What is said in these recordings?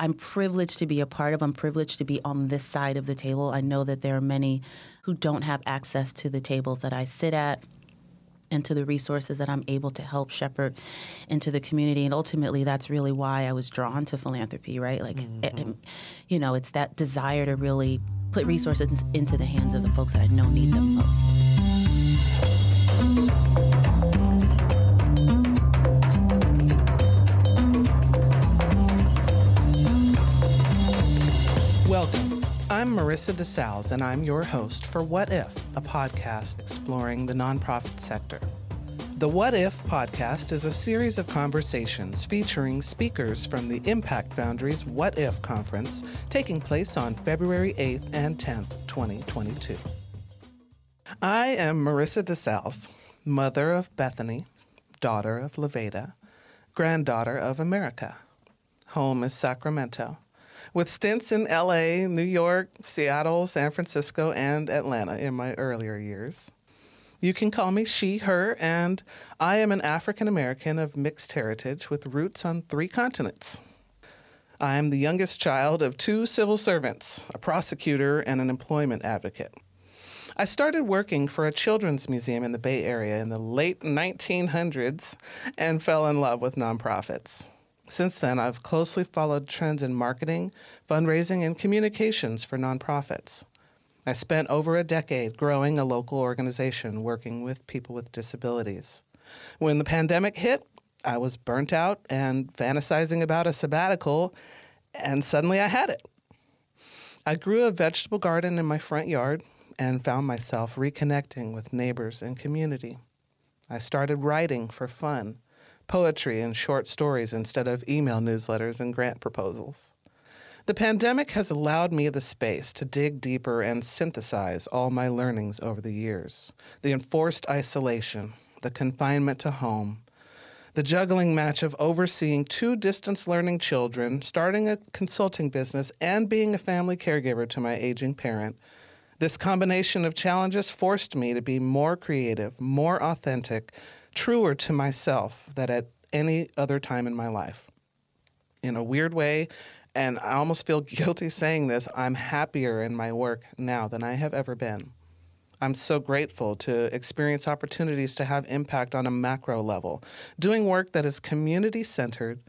I'm privileged to be a part of. I'm privileged to be on this side of the table. I know that there are many who don't have access to the tables that I sit at and to the resources that I'm able to help shepherd into the community. And ultimately, that's really why I was drawn to philanthropy, right? Like, mm-hmm. it, you know, it's that desire to really put resources into the hands of the folks that I know need them most. I'm Marissa De Salles, and I'm your host for What If, a podcast exploring the nonprofit sector. The What If podcast is a series of conversations featuring speakers from the Impact Foundry's What If conference taking place on February 8th and 10th, 2022. I am Marissa De Salles, mother of Bethany, daughter of Leveda, granddaughter of America. Home is Sacramento with stints in LA, New York, Seattle, San Francisco, and Atlanta in my earlier years. You can call me she, her, and I am an African American of mixed heritage with roots on three continents. I am the youngest child of two civil servants, a prosecutor, and an employment advocate. I started working for a children's museum in the Bay Area in the late 1900s and fell in love with nonprofits. Since then, I've closely followed trends in marketing, fundraising, and communications for nonprofits. I spent over a decade growing a local organization working with people with disabilities. When the pandemic hit, I was burnt out and fantasizing about a sabbatical, and suddenly I had it. I grew a vegetable garden in my front yard and found myself reconnecting with neighbors and community. I started writing for fun poetry and short stories instead of email newsletters and grant proposals. The pandemic has allowed me the space to dig deeper and synthesize all my learnings over the years the enforced isolation, the confinement to home, the juggling match of overseeing two distance learning children, starting a consulting business, and being a family caregiver to my aging parent. This combination of challenges forced me to be more creative, more authentic, truer to myself than at any other time in my life. In a weird way, and I almost feel guilty saying this, I'm happier in my work now than I have ever been. I'm so grateful to experience opportunities to have impact on a macro level, doing work that is community centered,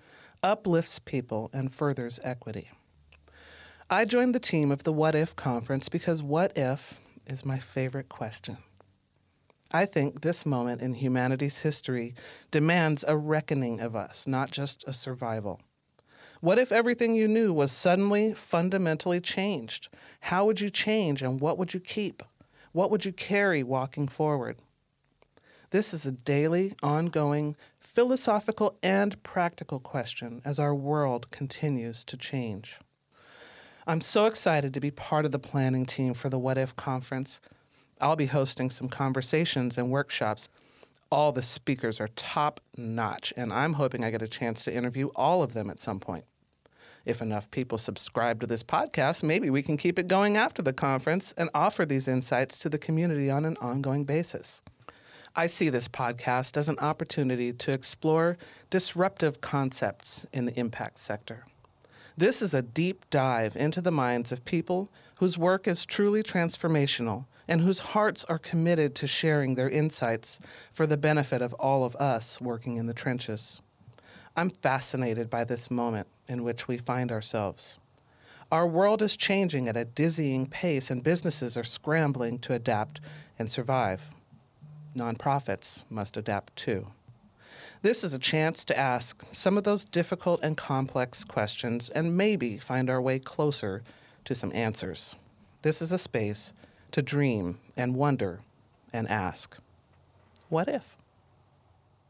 uplifts people, and furthers equity. I joined the team of the What If conference because what if is my favorite question. I think this moment in humanity's history demands a reckoning of us, not just a survival. What if everything you knew was suddenly fundamentally changed? How would you change and what would you keep? What would you carry walking forward? This is a daily, ongoing, philosophical, and practical question as our world continues to change. I'm so excited to be part of the planning team for the What If conference. I'll be hosting some conversations and workshops. All the speakers are top notch, and I'm hoping I get a chance to interview all of them at some point. If enough people subscribe to this podcast, maybe we can keep it going after the conference and offer these insights to the community on an ongoing basis. I see this podcast as an opportunity to explore disruptive concepts in the impact sector. This is a deep dive into the minds of people whose work is truly transformational and whose hearts are committed to sharing their insights for the benefit of all of us working in the trenches. I'm fascinated by this moment in which we find ourselves. Our world is changing at a dizzying pace, and businesses are scrambling to adapt and survive. Nonprofits must adapt too. This is a chance to ask some of those difficult and complex questions and maybe find our way closer to some answers. This is a space to dream and wonder and ask, what if?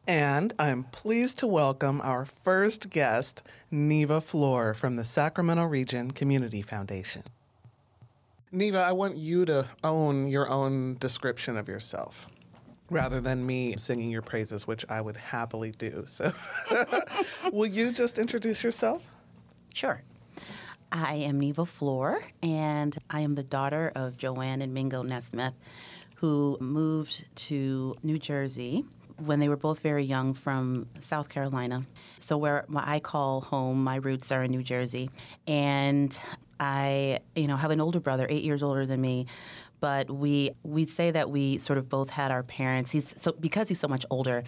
And I'm pleased to welcome our first guest, Niva Flor from the Sacramento Region Community Foundation. Niva, I want you to own your own description of yourself rather than me singing your praises, which I would happily do. So, will you just introduce yourself? Sure. I am Niva Flor, and I am the daughter of Joanne and Mingo Nesmith, who moved to New Jersey when they were both very young from South Carolina. So, where I call home, my roots are in New Jersey. And I, you know, have an older brother, eight years older than me. But we we say that we sort of both had our parents. He's so because he's so much older,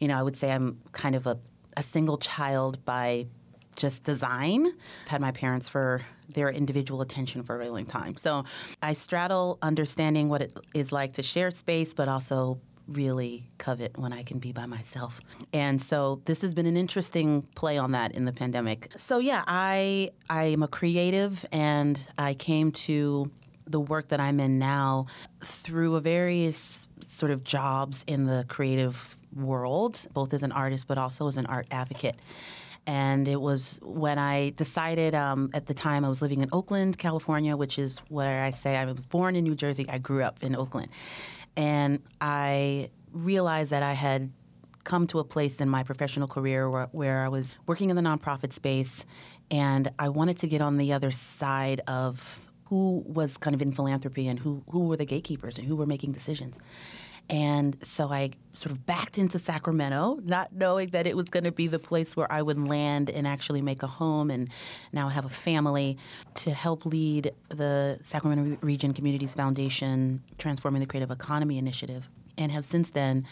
you know. I would say I'm kind of a, a single child by just design. I've had my parents for their individual attention for a really long time. So I straddle understanding what it is like to share space, but also really covet when I can be by myself. And so this has been an interesting play on that in the pandemic. So yeah, I I am a creative and I came to the work that I'm in now through a various sort of jobs in the creative world, both as an artist but also as an art advocate. And it was when I decided um, at the time I was living in Oakland, California, which is where I say I was born in New Jersey. I grew up in Oakland. And I realized that I had come to a place in my professional career where, where, I was working in the nonprofit space and I wanted to get on the other side of who was kind of in philanthropy and who, who were the gatekeepers and who were making decisions. And so I sort of backed into Sacramento, not knowing that it was going to be the place where I would land and actually make a home. And now have a family to help lead the Sacramento Region Communities Foundation Transforming the Creative Economy initiative. And have since then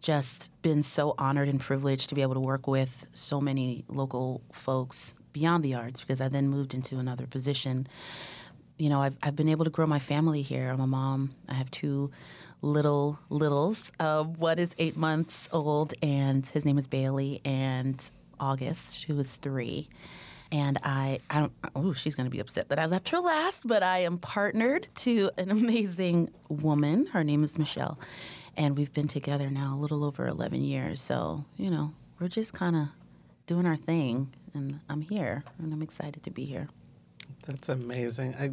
just been so honored and privileged to be able to work with so many local folks beyond the arts because I then moved into another position. You know, I've, I've been able to grow my family here. I'm a mom. I have two little littles. Uh, one is eight months old, and his name is Bailey, and August, who is three. And I, I don't, oh, she's going to be upset that I left her last, but I am partnered to an amazing woman. Her name is Michelle. And we've been together now a little over 11 years. So, you know, we're just kind of doing our thing. And I'm here, and I'm excited to be here. That's amazing. I,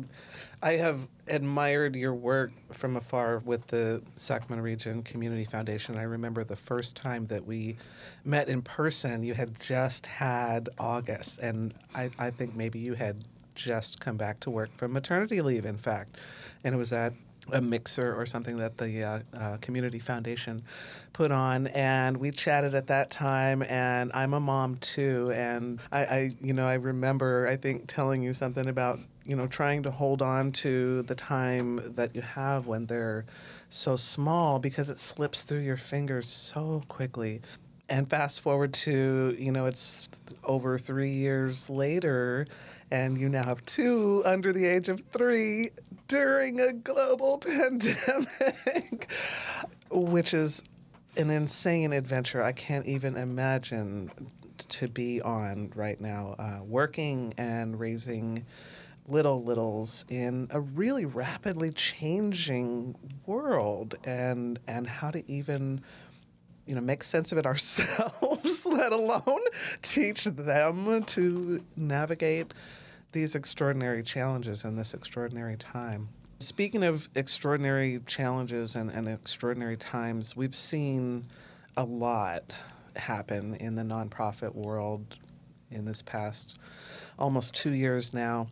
I have admired your work from afar with the Sacramento Region Community Foundation. I remember the first time that we met in person, you had just had August, and I, I think maybe you had just come back to work from maternity leave, in fact. And it was at a mixer or something that the uh, uh, community foundation put on and we chatted at that time and i'm a mom too and I, I, you know i remember i think telling you something about you know trying to hold on to the time that you have when they're so small because it slips through your fingers so quickly. And fast forward to you know it's over three years later and you now have two under the age of three during a global pandemic, which is an insane adventure. I can't even imagine to be on right now, uh, working and raising little littles in a really rapidly changing world, and and how to even you know make sense of it ourselves, let alone teach them to navigate these extraordinary challenges in this extraordinary time. Speaking of extraordinary challenges and, and extraordinary times, we've seen a lot happen in the nonprofit world in this past almost two years now.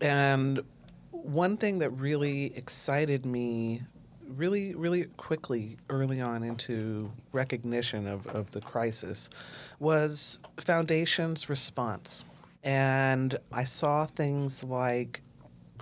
And one thing that really excited me really, really quickly early on into recognition of, of the crisis was Foundation's response. And I saw things like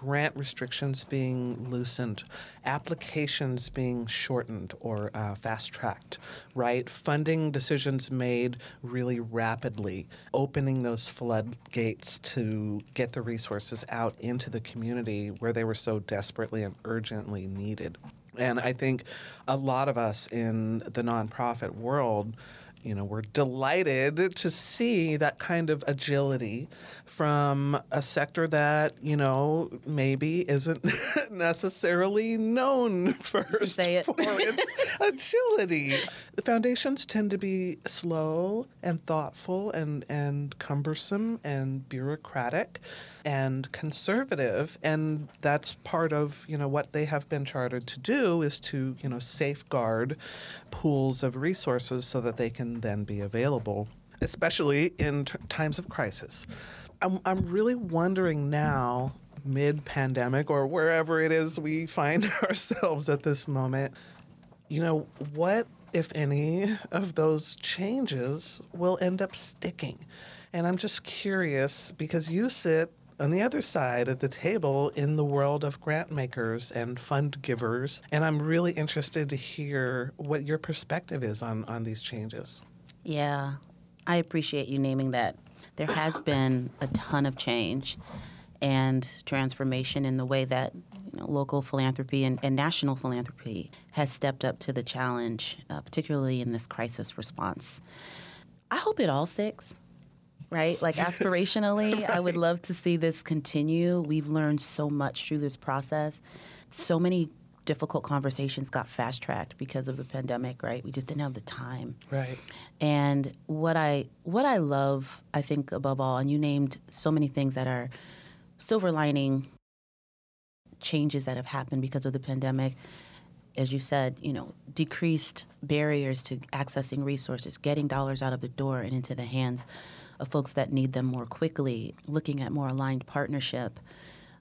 grant restrictions being loosened, applications being shortened or uh, fast tracked, right? Funding decisions made really rapidly, opening those floodgates to get the resources out into the community where they were so desperately and urgently needed. And I think a lot of us in the nonprofit world you know, we're delighted to see that kind of agility from a sector that, you know, maybe isn't necessarily known first it. for its agility. The foundations tend to be slow and thoughtful and, and cumbersome and bureaucratic and conservative and that's part of you know what they have been chartered to do is to you know safeguard pools of resources so that they can then be available especially in t- times of crisis I'm, I'm really wondering now mid pandemic or wherever it is we find ourselves at this moment you know what if any, of those changes will end up sticking. And I'm just curious because you sit on the other side of the table in the world of grant makers and fund givers. And I'm really interested to hear what your perspective is on, on these changes. Yeah, I appreciate you naming that. There has been a ton of change and transformation in the way that you know, local philanthropy and, and, national philanthropy has stepped up to the challenge, uh, particularly in this crisis response. I hope it all sticks right? Like aspirationally, I would love to see this continue. We've learned so much through this process. So many difficult conversations got fast tracked because of the pandemic, right? We just didn't have the time. Right. And what I what I love, I think above all, and you named so many things that are silver lining changes that have happened because of the pandemic. As you said, you know, decreased barriers to accessing resources, getting dollars out of the door and into the hands of folks that need them more quickly, looking at more aligned partnership,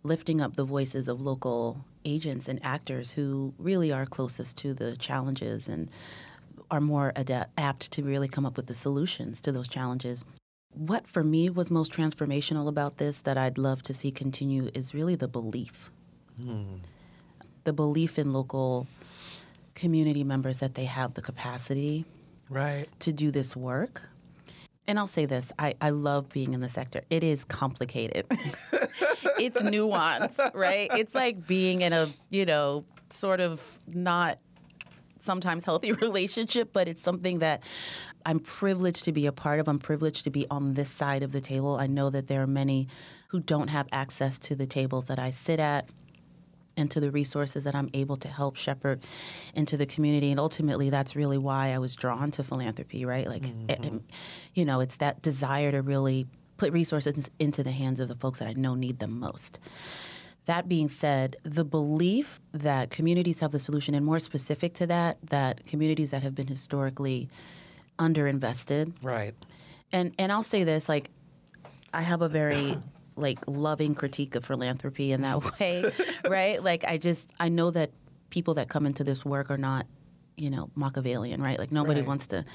lifting up the voices of local agents and actors who really are closest to the challenges and are more adapt, apt to really come up with the solutions to those challenges. What for me was most transformational about this that I'd love to see continue is really the belief. Hmm. The belief in local community members that they have the capacity right. to do this work and I'll say this I, I love being in the sector. It is complicated, it's nuanced, right? It's like being in a, you know, sort of not sometimes healthy relationship, but it's something that I'm privileged to be a part of. I'm privileged to be on this side of the table. I know that there are many who don't have access to the tables that I sit at and to the resources that I'm able to help shepherd into the community. And ultimately, that's really why I was drawn to philanthropy, right? Like, mm-hmm. it, you know, it's that desire to really put resources into the hands of the folks that I know need them most. That being said, the belief that communities have the solution, and more specific to that, that communities that have been historically underinvested. Right. And and I'll say this, like, I have a very like loving critique of philanthropy in that way, right? Like I just I know that people that come into this work are not, you know, Machiavellian, right? Like nobody right. wants to,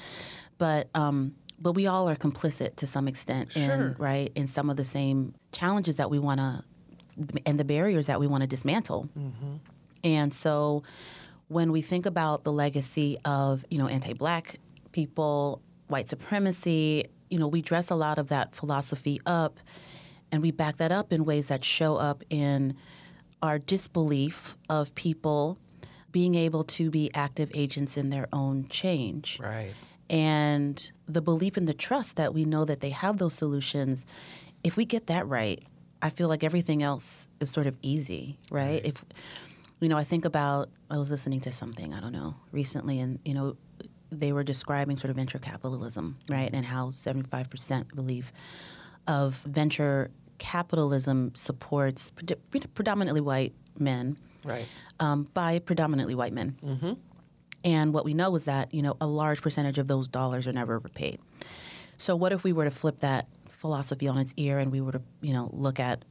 but um, but we all are complicit to some extent in sure. right in some of the same challenges that we want to and the barriers that we want to dismantle. Mm-hmm. And so when we think about the legacy of you know anti-black people, white supremacy, you know, we dress a lot of that philosophy up and we back that up in ways that show up in our disbelief of people being able to be active agents in their own change. Right. And the belief and the trust that we know that they have those solutions. If we get that right, I feel like everything else is sort of easy, right? right. If you know, I think about I was listening to something, I don't know, recently and you know, they were describing sort of venture capitalism, right? Mm-hmm. And how 75% believe of venture capitalism supports pre- predominantly white men, right? Um, by predominantly white men. Mm-hmm. And what we know is that you know a large percentage of those dollars are never repaid. So what if we were to flip that philosophy on its ear and we were to you know look at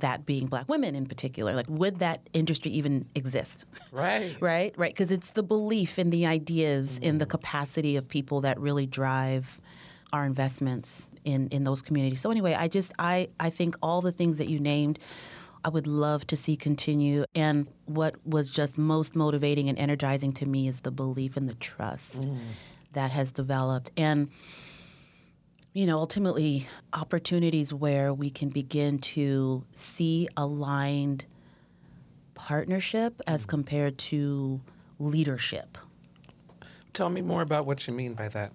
that being black women in particular like would that industry even exist right right right because it's the belief in the ideas mm. in the capacity of people that really drive our investments in in those communities. So anyway, I just I I think all the things that you named I would love to see continue. And what was just most motivating and energizing to me is the belief and the trust mm. that has developed. And, you know, ultimately, opportunities where we can begin to see aligned partnership as mm. compared to leadership. Tell me more about what you mean by that.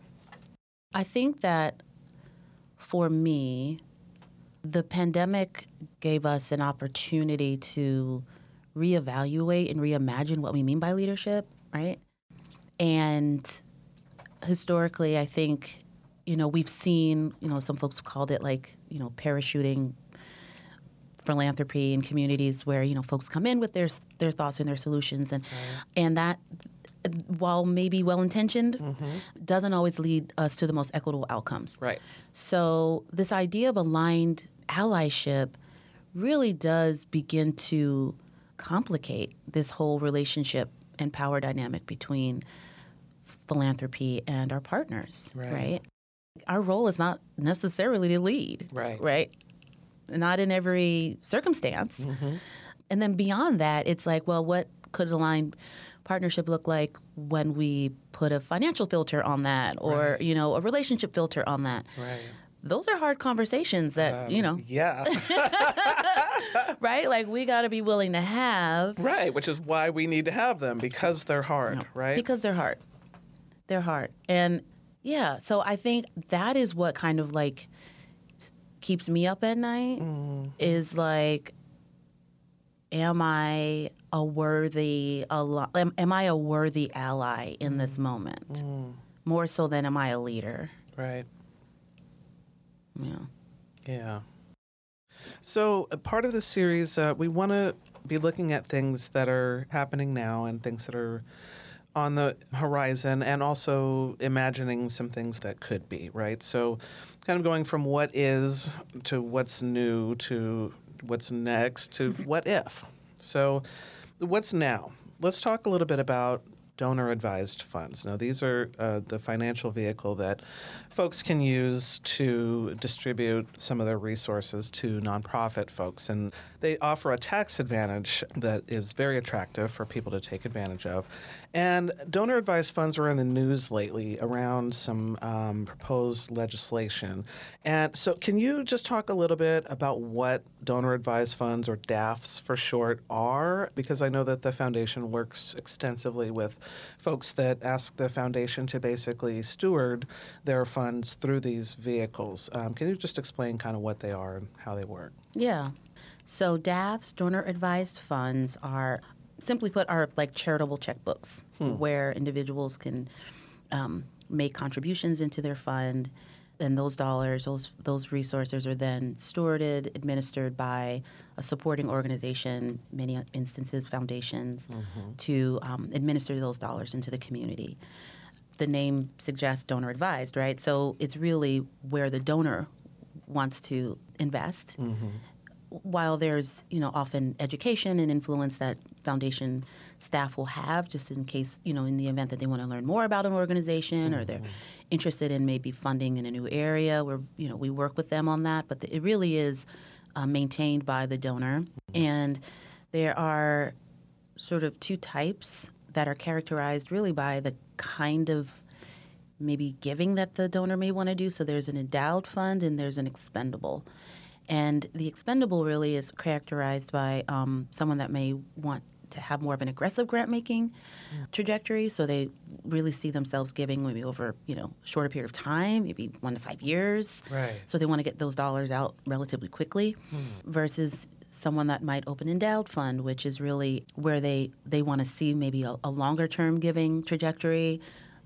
I think that for me, the pandemic gave us an opportunity to reevaluate and reimagine what we mean by leadership, right? And historically, I think, you know, we've seen, you know, some folks called it like, you know, parachuting philanthropy in communities where, you know, folks come in with their their thoughts and their solutions and right. and that while maybe well intentioned, mm-hmm. doesn't always lead us to the most equitable outcomes. Right. So, this idea of aligned allyship really does begin to complicate this whole relationship and power dynamic between philanthropy and our partners, Right. right? Our role is not necessarily to lead, Right. Right? Not in every circumstance. Mm-hmm. And then beyond that, it's like, well, what could aligned partnership look like when we put a financial filter on that or, Right. you know, a relationship filter on that? Right. Those are hard conversations that, um, you know, Yeah. right? Like we got to be willing to have right. Which is why we need to have them because they're hard, right? because they're hard. They're hard. And yeah, so I think that is what kind of like keeps me up at night mm. is like am I a worthy ally- am, am I a worthy ally in this moment? More so than am I a leader? right. Yeah. Yeah. So, a part of this series, uh, we want to be looking at things that are happening now and things that are on the horizon, and also imagining some things that could be, right? So, kind of going from what is to what's new to what's next to what if. So, what's now? Let's talk a little bit about donor advised funds. Now, these are uh, the financial vehicle that folks can use to distribute some of their resources to nonprofit folks. And they offer a tax advantage that is very attractive for people to take advantage of. And donor advised funds were in the news lately around some um, proposed legislation. And so, can you just talk a little bit about what donor advised funds, or DAFs for short, are? Because I know that the foundation works extensively with folks that ask the foundation to basically steward their funds through these vehicles. Um, can you just explain kind of what they are and how they work? Yeah. So DAFs, donor advised funds, are simply put are like charitable checkbooks where individuals can um, make contributions into their fund, and those dollars, those those resources are then stewarded, administered by a supporting organization, many instances foundations, to um, administer those dollars into the community. The name suggests donor advised, right? So it's really where the donor wants to invest while there's you know often education and influence that foundation staff will have just in case you know in the event that they want to learn more about an organization or they're interested in maybe funding in a new area where you know we work with them on that but the, it really is uh, maintained by the donor and there are sort of two types that are characterized really by the kind of maybe giving that the donor may want to do. So there's an endowed fund and there's an expendable. And the expendable really is characterized by um, someone that may want to have more of an aggressive grant making trajectory. So they really see themselves giving maybe over you know a shorter period of time, maybe one to five years. Right. So they want to get those dollars out relatively quickly, versus someone that might open endowed fund, which is really where they they want to see maybe a, a longer term giving trajectory.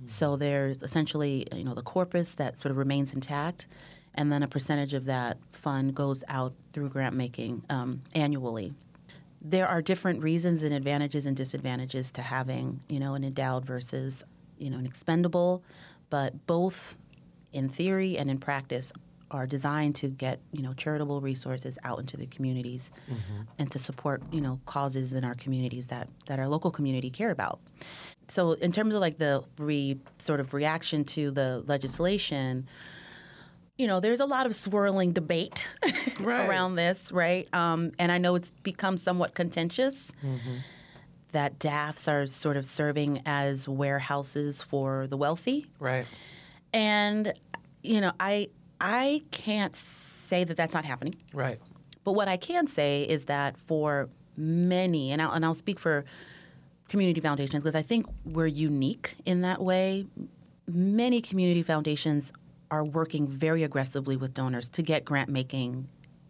So there's essentially you know the corpus that sort of remains intact, and then a percentage of that fund goes out through grant making um, annually. There are different reasons and advantages and disadvantages to having you know an endowed versus you know an expendable, but both in theory and in practice are designed to get you know charitable resources out into the communities and to support you know causes in our communities that that our local community care about so in terms of like the re, sort of reaction to the legislation you know there's a lot of swirling debate Right. around this right um, and i know it's become somewhat contentious that DAFs are sort of serving as warehouses for the wealthy Right. and you know, I I can't say that that's not happening. Right. But what I can say is that for many, and I'll, and I'll speak for community foundations because I think we're unique in that way. Many community foundations are working very aggressively with donors to get grant making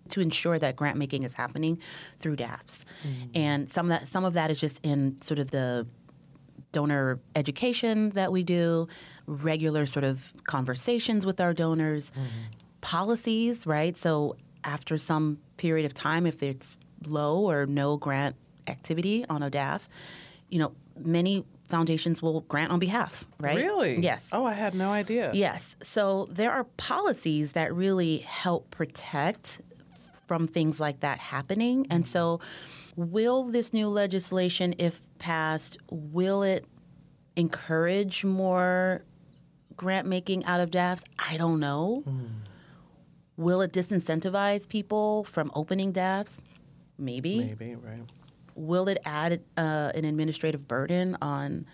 to ensure that grant making is happening through DAFs. Mm. And some of that some of that is just in sort of the donor education that we do, regular sort of conversations with our donors, mm-hmm. policies, right? So after some period of time, if it's low or no grant activity on a DAF, you know, many foundations will grant on behalf, right? Really? Yes. Oh, I had no idea. Yes. So there are policies that really help protect from things like that happening. And so will this new legislation if passed will it encourage more grant making out of DAFs? I don't know. Hmm. Will it disincentivize people from opening DAFs? Maybe. Maybe, right. Will it add uh, an administrative burden on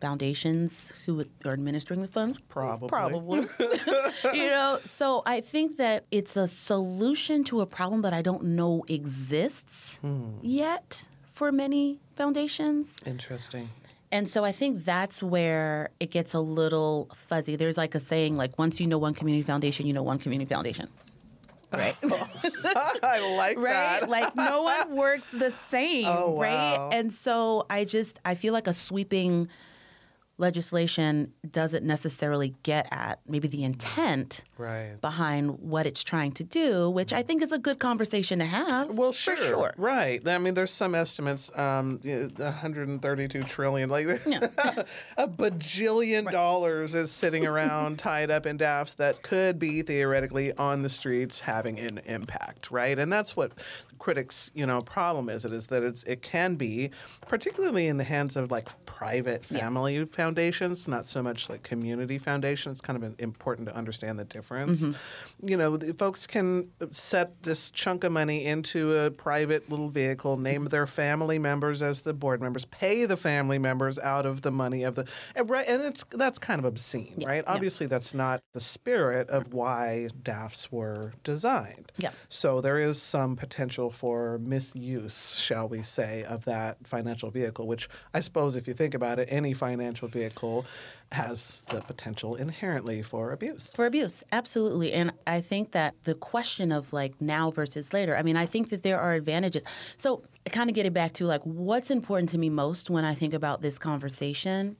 foundations who are administering the funds? Probably. Probably. you know, so I think that it's a solution to a problem that I don't know exists yet for many foundations. Interesting. And so I think that's where it gets a little fuzzy. There's like a saying like once you know one community foundation, you know one community foundation. Right? I like right? that. like no one works the same, Oh, wow. right? And so I just I feel like a sweeping legislation doesn't necessarily get at maybe the intent Right. behind what it's trying to do, which I think is a good conversation to have. Well, for sure, sure. right. I mean, there's some estimates, um, 132 trillion, like a bajillion dollars is sitting around tied up in DAFs that could be theoretically on the streets having an impact, right? And that's what critics, you know, problem is. It is that it's it can be, particularly in the hands of like private family foundations, not so much like community foundations. It's kind of important to understand the difference. Mm-hmm. You know, the folks can set this chunk of money into a private little vehicle, name mm-hmm. their family members as the board members, pay the family members out of the money of the and right, and it's that's kind of obscene, right? Obviously, that's not the spirit of why DAFs were designed. Yeah. So there is some potential for misuse, shall we say, of that financial vehicle, which I suppose if you think about it, any financial vehicle has the potential inherently for abuse. For abuse, absolutely. And I think that the question of like now versus later, I mean, I think that there are advantages. So, kind of getting back to like what's important to me most when I think about this conversation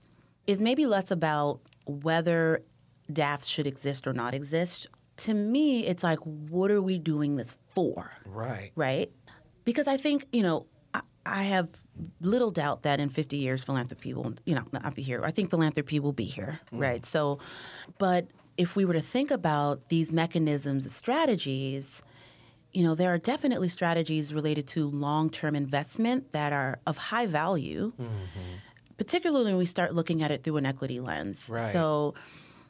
is maybe less about whether DAFs should exist or not exist. To me, it's like, what are we doing this for? Right. right? Because I think, you know, I, I have little doubt that in 50 years philanthropy will, you know, not be here. I think philanthropy will be here, hmm. right? So, but if we were to think about these mechanisms, strategies, you know, there are definitely strategies related to long-term investment that are of high value, mm-hmm. particularly when we start looking at it through an equity lens. Right. So,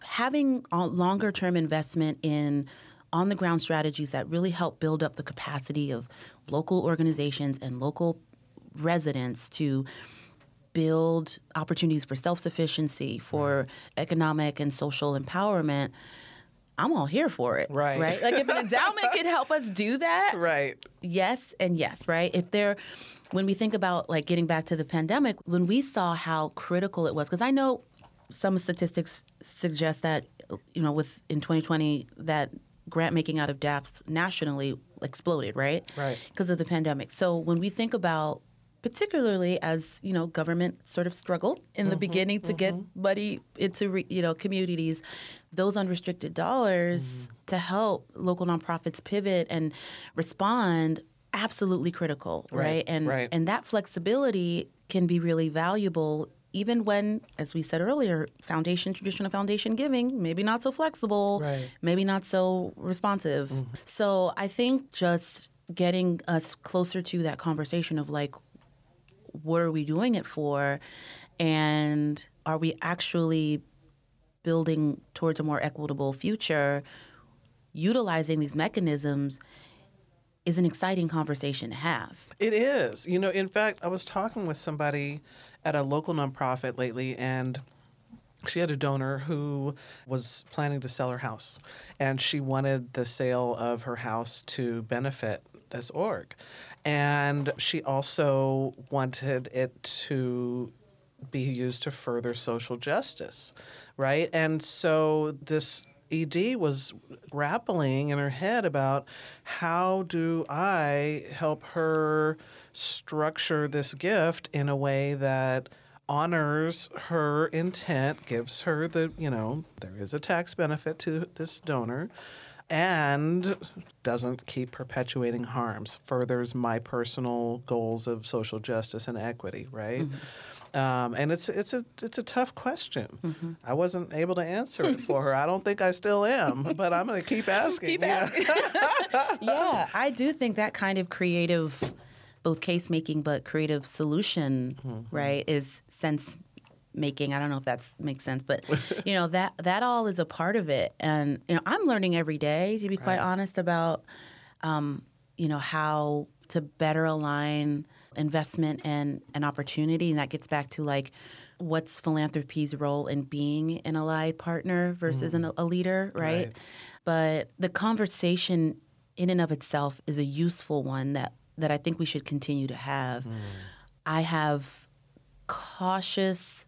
having a longer term investment in on the ground strategies that really help build up the capacity of local organizations and local residents to build opportunities for self sufficiency, for mm-hmm. economic and social empowerment. I'm all here for it. Right. Right. Like if an endowment could help us do that, Right. yes and yes, right? If there, when we think about like getting back to the pandemic, when we saw how critical it was, because I know some statistics suggest that, you know, with in 2020 that grant making out of DAFs nationally exploded, right? Right. Because of the pandemic. So when we think about particularly as you know government sort of struggled in the mm-hmm, beginning to get mm-hmm. money into re, you know communities those unrestricted dollars mm-hmm. to help local nonprofits pivot and respond absolutely critical right, Right, and right. and that flexibility can be really valuable even when as we said earlier foundation traditional foundation giving maybe not so flexible Right. maybe not so responsive. Mm-hmm. So i think just getting us closer to that conversation of like what are we doing it for? And are we actually building towards a more equitable future? Utilizing these mechanisms is an exciting conversation to have. It is. You know, in fact, I was talking with somebody at a local nonprofit lately, and she had a donor who was planning to sell her house, and she wanted the sale of her house to benefit this org. And she also wanted it to be used to further social justice, right? And so this ED was grappling in her head about how do I help her structure this gift in a way that honors her intent, gives her the, you know, there is a tax benefit to this donor, and doesn't keep perpetuating harms, furthers my personal goals of social justice and equity, right? Um, and it's it's a it's a tough question. I wasn't able to answer it for her. I don't think I still am, but I'm going to keep asking. Keep yeah. yeah, I do think that kind of creative, both case making but creative solution, right, is sense making. I don't know if that makes sense, but you know that that all is a part of it. And you know, I'm learning every day, to be quite honest, about um, you know how to better align investment and an opportunity, and that gets back to like what's philanthropy's role in being an allied partner versus an, a leader, right? Right. But the conversation in and of itself is a useful one that that I think we should continue to have. Mm. I have cautious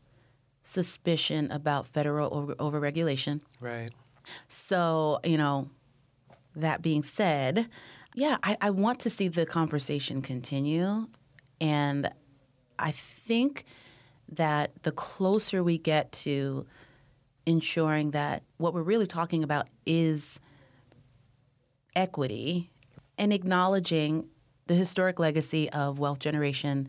suspicion about federal over, overregulation. Right. So, you know, that being said, yeah, I, I want to see the conversation continue. And I think that the closer we get to ensuring that what we're really talking about is equity and acknowledging the historic legacy of wealth generation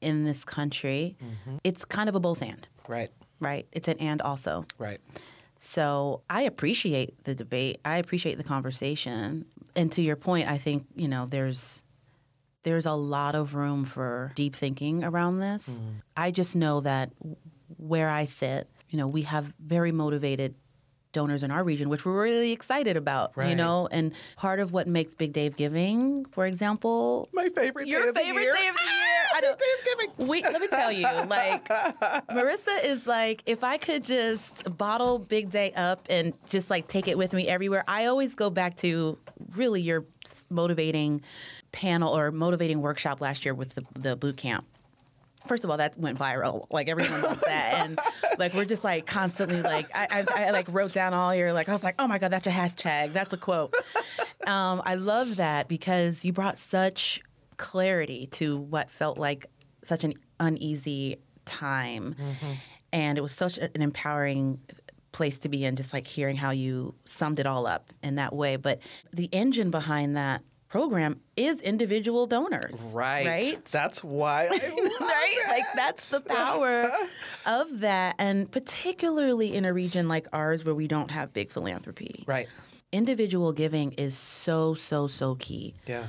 in this country, mm-hmm. it's kind of a both and, Right. right? It's an and also. Right. So I appreciate the debate. I appreciate the conversation. And to your point, I think, you know, there's there's a lot of room for deep thinking around this. Mm-hmm. I just know that where I sit, you know, we have very motivated donors in our region, which we're really excited about, right. you know, and part of what makes Big Day of Giving, for example, My favorite your day of the favorite year. day of the ah, year. I. Day of giving. We let me tell you, like Marissa is like, if I could just bottle Big Day up and just like take it with me everywhere. I always go back to really your motivating panel or motivating workshop last year with the, the boot camp. First of all, that went viral. Like everyone loves that, and like we're just like constantly like I, I, I like wrote down all your like I was like, oh my god, that's a hashtag, that's a quote. Um, I love that because you brought such clarity to what felt like such an uneasy time, and it was such an empowering place to be in. Just like hearing how you summed it all up in that way, but the engine behind that program is individual donors, Right. Right That's why right? Like that's the power of that, and particularly in a region like ours where we don't have big philanthropy. Right. Individual giving is so so so key. Yeah.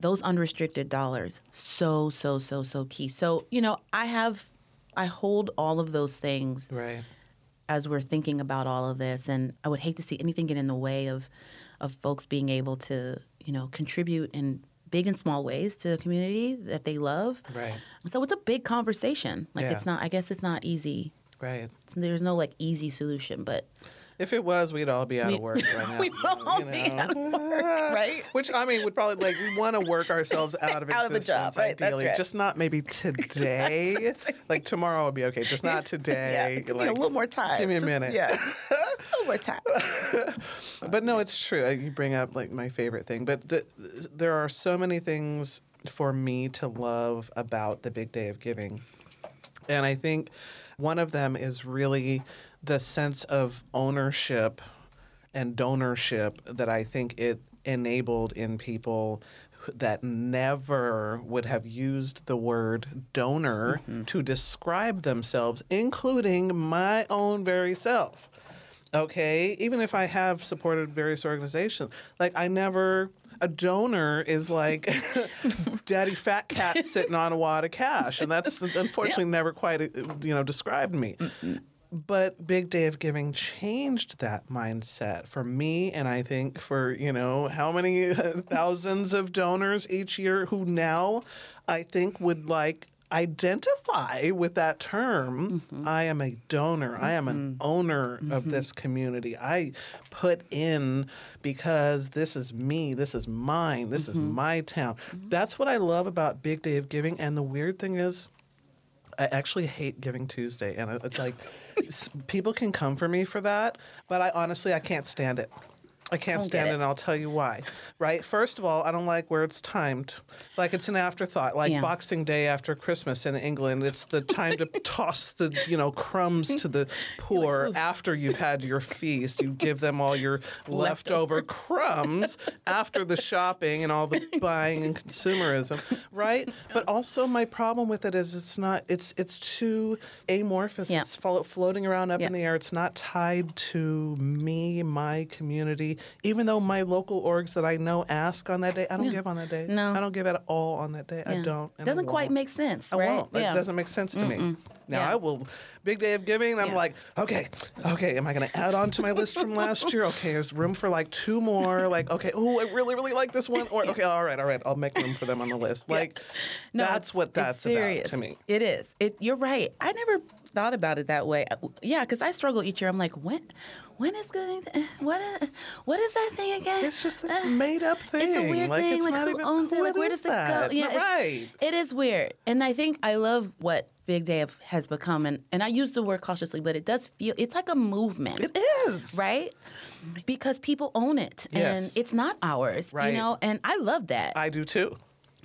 Those unrestricted dollars, so so so so key. So you know, I have, I hold all of those things Right. as we're thinking about all of this, and I would hate to see anything get in the way of, of folks being able to you know contribute in big and small ways to the community that they love. Right. So it's a big conversation. Like Yeah. it's not. I guess it's not easy. Right. There's no like easy solution, but If it was, we'd all be out We- of work right now. we would all you be out of work, right? Which I mean, would probably like we want to work ourselves out of Out of a job, right, Ideally, right. just not maybe today. like tomorrow would be okay, just not today. give me like, a little more time. give me a Just- minute. Yeah, a little more time. But no, it's true. You bring up like my favorite thing, but the, there are so many things for me to love about the big day of giving. And I think one of them is really the sense of ownership and donorship that I think it enabled in people that never would have used the word donor mm-hmm. to describe themselves, including my own very self. Okay? Even if i have supported various organizations like i never a donor is like daddy fat cat sitting on a wad of cash. And that's unfortunately never quite you know described me. But big day of giving changed that mindset for me and i think for you know how many thousands of donors each year who now i think would like identify with that term mm-hmm. i am a donor. I am an mm-hmm. owner of mm-hmm. this community. I put in because this is me. This is mine. This is my town. That's what i love about big day of giving. And the weird thing is I actually hate Giving Tuesday, and it's like people can come for me for that, but I honestly I can't stand it. I can't Don't stand it, it. and I'll tell you why. Right? First of all, I don't like where it's timed. Like it's an afterthought, like Yeah. Boxing Day after Christmas in England. It's the time to toss the you know crumbs to the poor after you've had your feast. You give them all your leftover crumbs after the shopping and all the buying and consumerism, right? But also my problem with it is it's not it's it's too amorphous. Yeah. It's floating around up in the air. It's not tied to me, my community. Even though my local orgs that I know ask on that day, I don't give on that day. No. I don't give at all on that day. I don't. and Doesn't quite make sense, I right? won't. It doesn't make sense to me. Now Yeah. I will big day of giving. I'm Yeah. like, okay, okay, am I going to add on to my list from last year? Okay, there's room for like two more. Like, okay, oh, I really, really like this one. Or, okay, all right, all right, I'll make room for them on the list. Like, No, that's what that's about to me. It is. It. You're right. I never thought about it that way. Uh, yeah, because I struggle each year. I'm like, when, when is going? To, eh, what? Is, what is that thing again? It's just this Uh, made up thing. It's a weird like, thing. Like who even, owns it? Like where does it go? Yeah, right. It is weird, and I think I love what Big Day of, has become, and and I use the word cautiously, but it does feel it's like a movement. It is. Right? Because people own it Yes. and it's not ours. Right. You know, and I love that. I do too.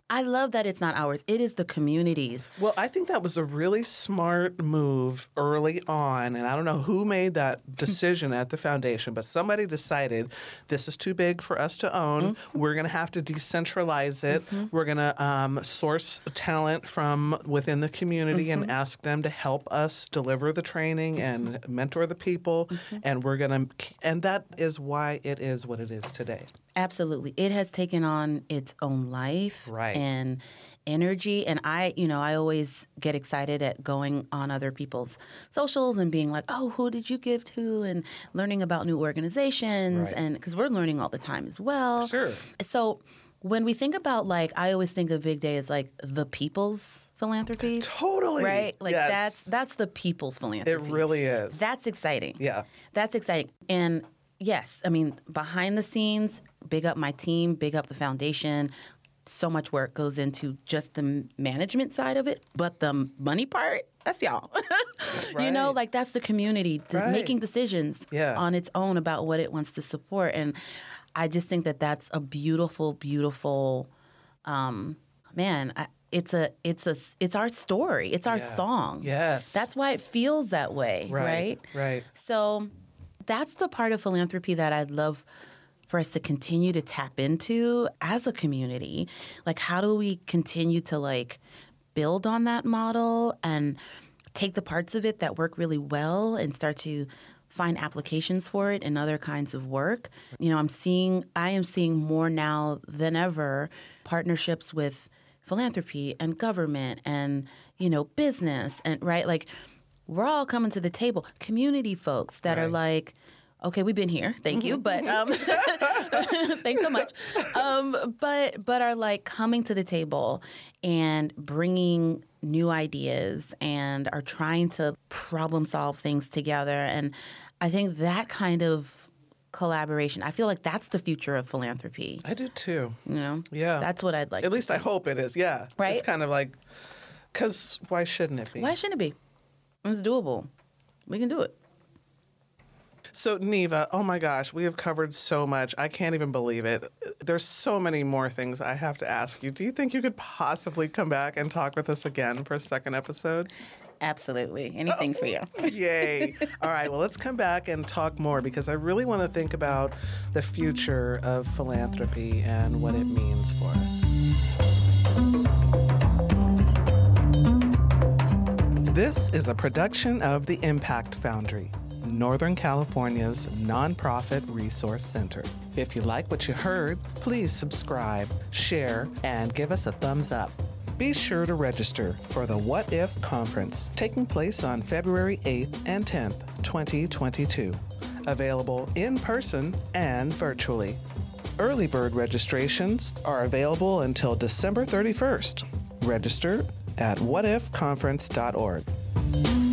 I love that it's not ours. It is the community's. Well, I think that was a really smart move early on. And I don't know who made that decision at the foundation, but somebody decided this is too big for us to own. Mm-hmm. We're going to have to decentralize it. We're going to um, source talent from within the community Mm-hmm. and ask them to help us deliver the training and mentor the people. Mm-hmm. And we're going to, and that is why it is what it is today. Absolutely. It has taken on its own life Right. and energy. And I, you know, I always get excited at going on other people's socials and being like, oh, who did you give to? And learning about new organizations. Right. And because we're learning all the time as well. Sure. So when we think about like, I always think of Big Day as like the people's philanthropy. Totally. Right? Like Yes. that's that's the people's philanthropy. It really is. That's exciting. Yeah. That's exciting. And yes, I mean, behind the scenes, big up my team, big up the foundation. So much work goes into just the management side of it, but the money part, that's y'all. You know, like that's the community Right. making decisions Yeah. on its own about what it wants to support. And I just think that that's a beautiful, beautiful, um, man. I, it's a, it's a, it's our story. It's our Yeah. song. Yes. That's why it feels that way, Right, right? right. So that's the part of philanthropy that I'd love for us to continue to tap into as a community. Like how do we continue to like build on that model and take the parts of it that work really well and start to find applications for it in other kinds of work. You know, I'm seeing I am seeing more now than ever partnerships with philanthropy and government and you know business and right like we're all coming to the table community folks that are like okay we've been here thank you but um thanks so much um but but are like coming to the table and bringing new ideas and are trying to problem solve things together and i think that kind of collaboration i feel like that's the future of philanthropy I do too. you know Yeah. that's what i'd like At least I hope it is. Yeah. Right? It's kind of like, because why shouldn't it be? why shouldn't it be it's doable we can do it So, Niva, oh my gosh, we have covered so much. I can't even believe it. There's so many more things I have to ask you. Do you think you could possibly come back and talk with us again for a second episode? absolutely anything for you Yay. All right, well, let's come back and talk more because I really want to think about the future of philanthropy and what it means for us. This is a production of the Impact Foundry, Northern California's nonprofit resource center. If you like what you heard, please subscribe, share, and give us a thumbs up. Be sure to register for the What If Conference taking place on February 8th and 10th, 2022. Available in person and virtually. Early bird registrations are available until December 31st. Register at whatifconference.org.